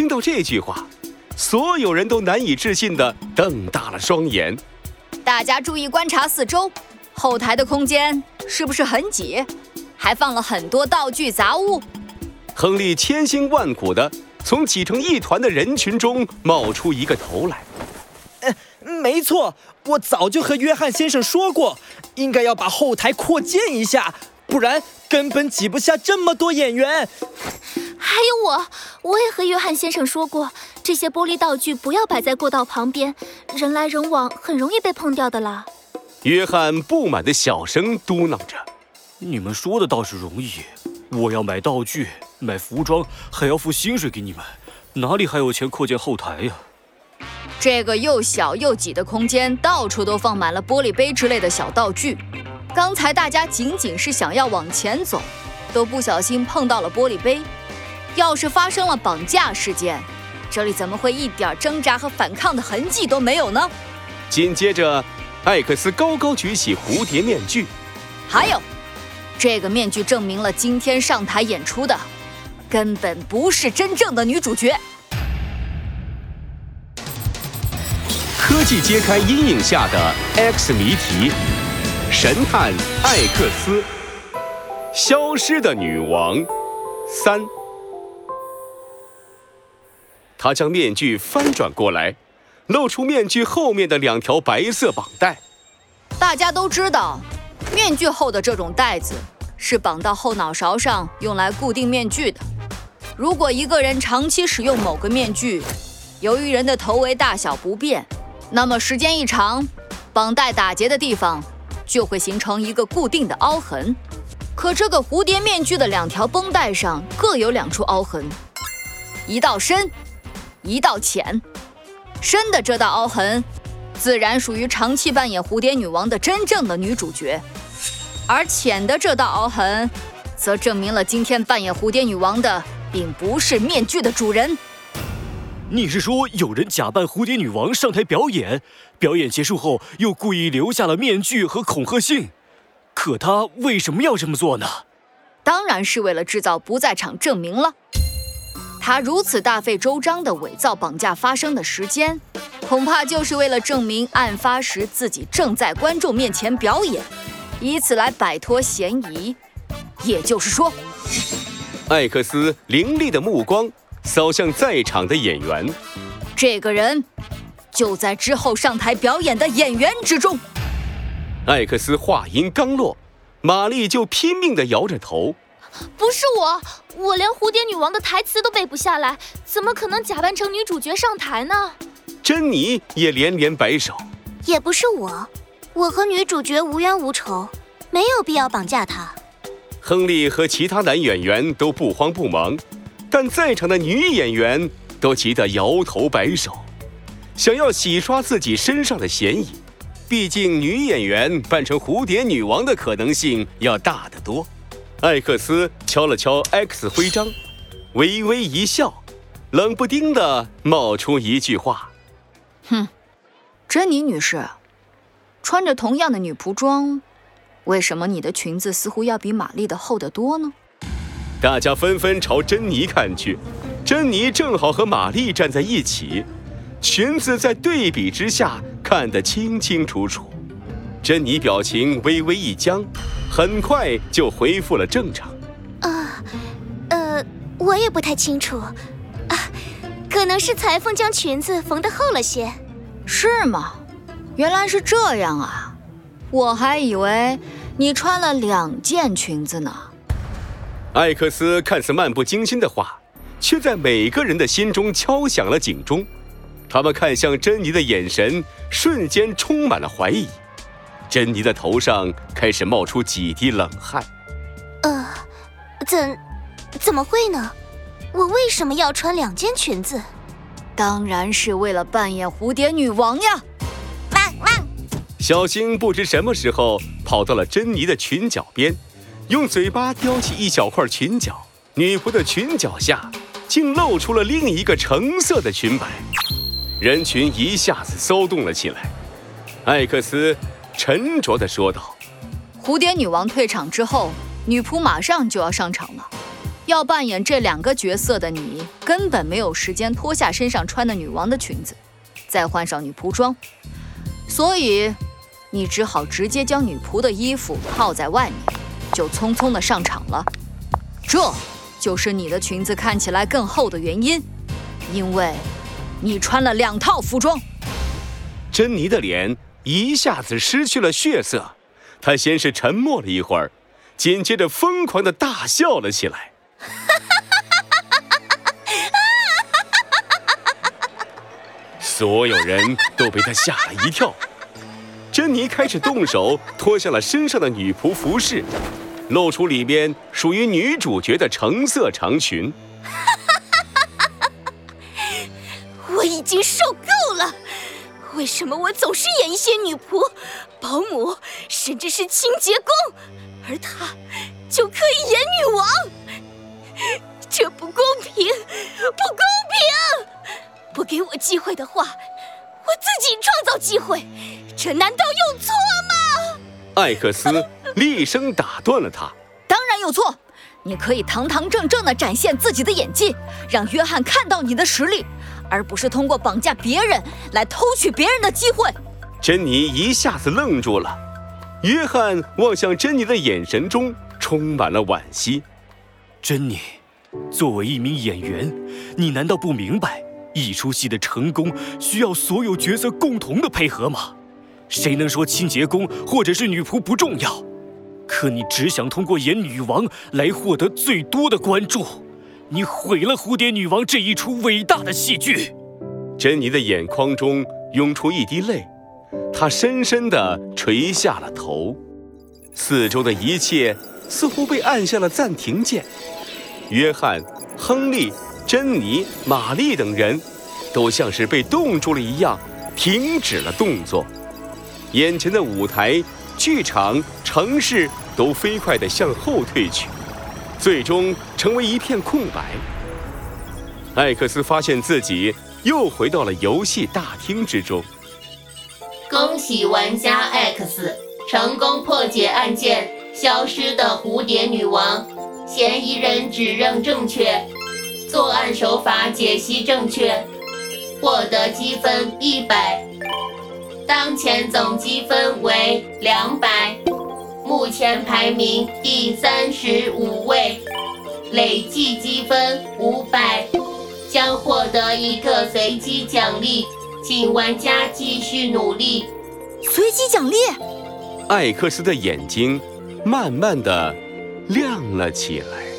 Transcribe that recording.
听到这句话，所有人都难以置信地瞪大了双眼。大家注意观察四周，后台的空间是不是很挤？还放了很多道具杂物。亨利千辛万苦地从挤成一团的人群中冒出一个头来。呃，没错，我早就和约翰先生说过，应该要把后台扩建一下，不然根本挤不下这么多演员。还有我，我也和约翰先生说过，这些玻璃道具不要摆在过道旁边，人来人往，很容易被碰掉的啦。约翰不满的小声嘟囔着：“你们说的倒是容易，我要买道具、买服装，还要付薪水给你们，哪里还有钱扩建后台呀？”这个又小又挤的空间，到处都放满了玻璃杯之类的小道具。刚才大家仅仅是想要往前走，都不小心碰到了玻璃杯。要是发生了绑架事件，这里怎么会一点挣扎和反抗的痕迹都没有呢？紧接着，艾克斯高高举起蝴蝶面具，还有，这个面具证明了今天上台演出的根本不是真正的女主角。科技揭开阴影下的 X 谜题，神探艾克斯，消失的女王三。他将面具翻转过来，露出面具后面的两条白色绑带。大家都知道，面具后的这种带子是绑到后脑勺上，用来固定面具的。如果一个人长期使用某个面具，由于人的头围大小不变，那么时间一长，绑带打结的地方就会形成一个固定的凹痕。可这个蝴蝶面具的两条绷带上各有两处凹痕，一道深。一道浅，深的这道凹痕，自然属于长期扮演蝴蝶女王的真正的女主角；而浅的这道凹痕，则证明了今天扮演蝴蝶女王的并不是面具的主人。你是说有人假扮蝴蝶女王上台表演，表演结束后又故意留下了面具和恐吓信？可他为什么要这么做呢？当然是为了制造不在场证明了。他如此大费周章地伪造绑架发生的时间，恐怕就是为了证明案发时自己正在观众面前表演，以此来摆脱嫌疑。也就是说，艾克斯凌厉的目光扫向在场的演员，这个人就在之后上台表演的演员之中。艾克斯话音刚落，玛丽就拼命地摇着头。不是我，我连蝴蝶女王的台词都背不下来，怎么可能假扮成女主角上台呢？珍妮也连连摆手，也不是我，我和女主角无冤无仇，没有必要绑架她。亨利和其他男演员都不慌不忙，但在场的女演员都急得摇头摆手，想要洗刷自己身上的嫌疑。毕竟女演员扮成蝴蝶女王的可能性要大得多。艾克斯敲了敲 X 徽章，微微一笑，冷不丁的冒出一句话：“哼，珍妮女士，穿着同样的女仆装，为什么你的裙子似乎要比玛丽的厚得多呢？”大家纷纷朝珍妮看去，珍妮正好和玛丽站在一起，裙子在对比之下看得清清楚楚。珍妮表情微微一僵。很快就恢复了正常。啊，呃，我也不太清楚。啊，可能是裁缝将裙子缝得厚了些。是吗？原来是这样啊！我还以为你穿了两件裙子呢。艾克斯看似漫不经心的话，却在每个人的心中敲响了警钟。他们看向珍妮的眼神瞬间充满了怀疑。珍妮的头上开始冒出几滴冷汗。呃，怎，怎么会呢？我为什么要穿两件裙子？当然是为了扮演蝴蝶女王呀！汪汪！小星不知什么时候跑到了珍妮的裙角边，用嘴巴叼起一小块裙角。女仆的裙角下竟露出了另一个橙色的裙摆，人群一下子骚动了起来。艾克斯。沉着地说道：“蝴蝶女王退场之后，女仆马上就要上场了。要扮演这两个角色的你，根本没有时间脱下身上穿的女王的裙子，再换上女仆装，所以你只好直接将女仆的衣服套在外面，就匆匆的上场了。这就是你的裙子看起来更厚的原因，因为你穿了两套服装。珍妮的脸一下子失去了血色，他先是沉默了一会儿，紧接着疯狂的大笑了起来。所有人都被他吓了一跳。珍妮开始动手脱下了身上的女仆服饰，露出里边属于女主角的橙色长裙。我已经受够了！为什么我总是演一些女仆、保姆，甚至是清洁工，而她就可以演女王？这不公平，不公平！不给我机会的话，我自己创造机会，这难道有错吗？艾克斯厉声打断了他：“当然有错！你可以堂堂正正地展现自己的演技，让约翰看到你的实力，而不是通过绑架别人来偷取别人的机会。”珍妮一下子愣住了，约翰望向珍妮的眼神中充满了惋惜。珍妮。作为一名演员，你难道不明白，一出戏的成功需要所有角色共同的配合吗？谁能说清洁工或者是女仆不重要？可你只想通过演女王来获得最多的关注，你毁了蝴蝶女王这一出伟大的戏剧。珍妮的眼眶中涌出一滴泪，她深深地垂下了头，四周的一切似乎被按下了暂停键。约翰、亨利、珍妮、玛丽等人，都像是被冻住了一样，停止了动作。眼前的舞台、剧场、城市都飞快地向后退去，最终成为一片空白。艾克斯发现自己又回到了游戏大厅之中。恭喜玩家 X 成功破解案件，消失的蝴蝶女王。嫌疑人指认正确，作案手法解析正确，获得积分一百，当前总积分为两百，目前排名第三十五位，累计积分五百，将获得一个随机奖励，请玩家继续努力。随机奖励？艾克斯的眼睛慢慢的。亮了起来。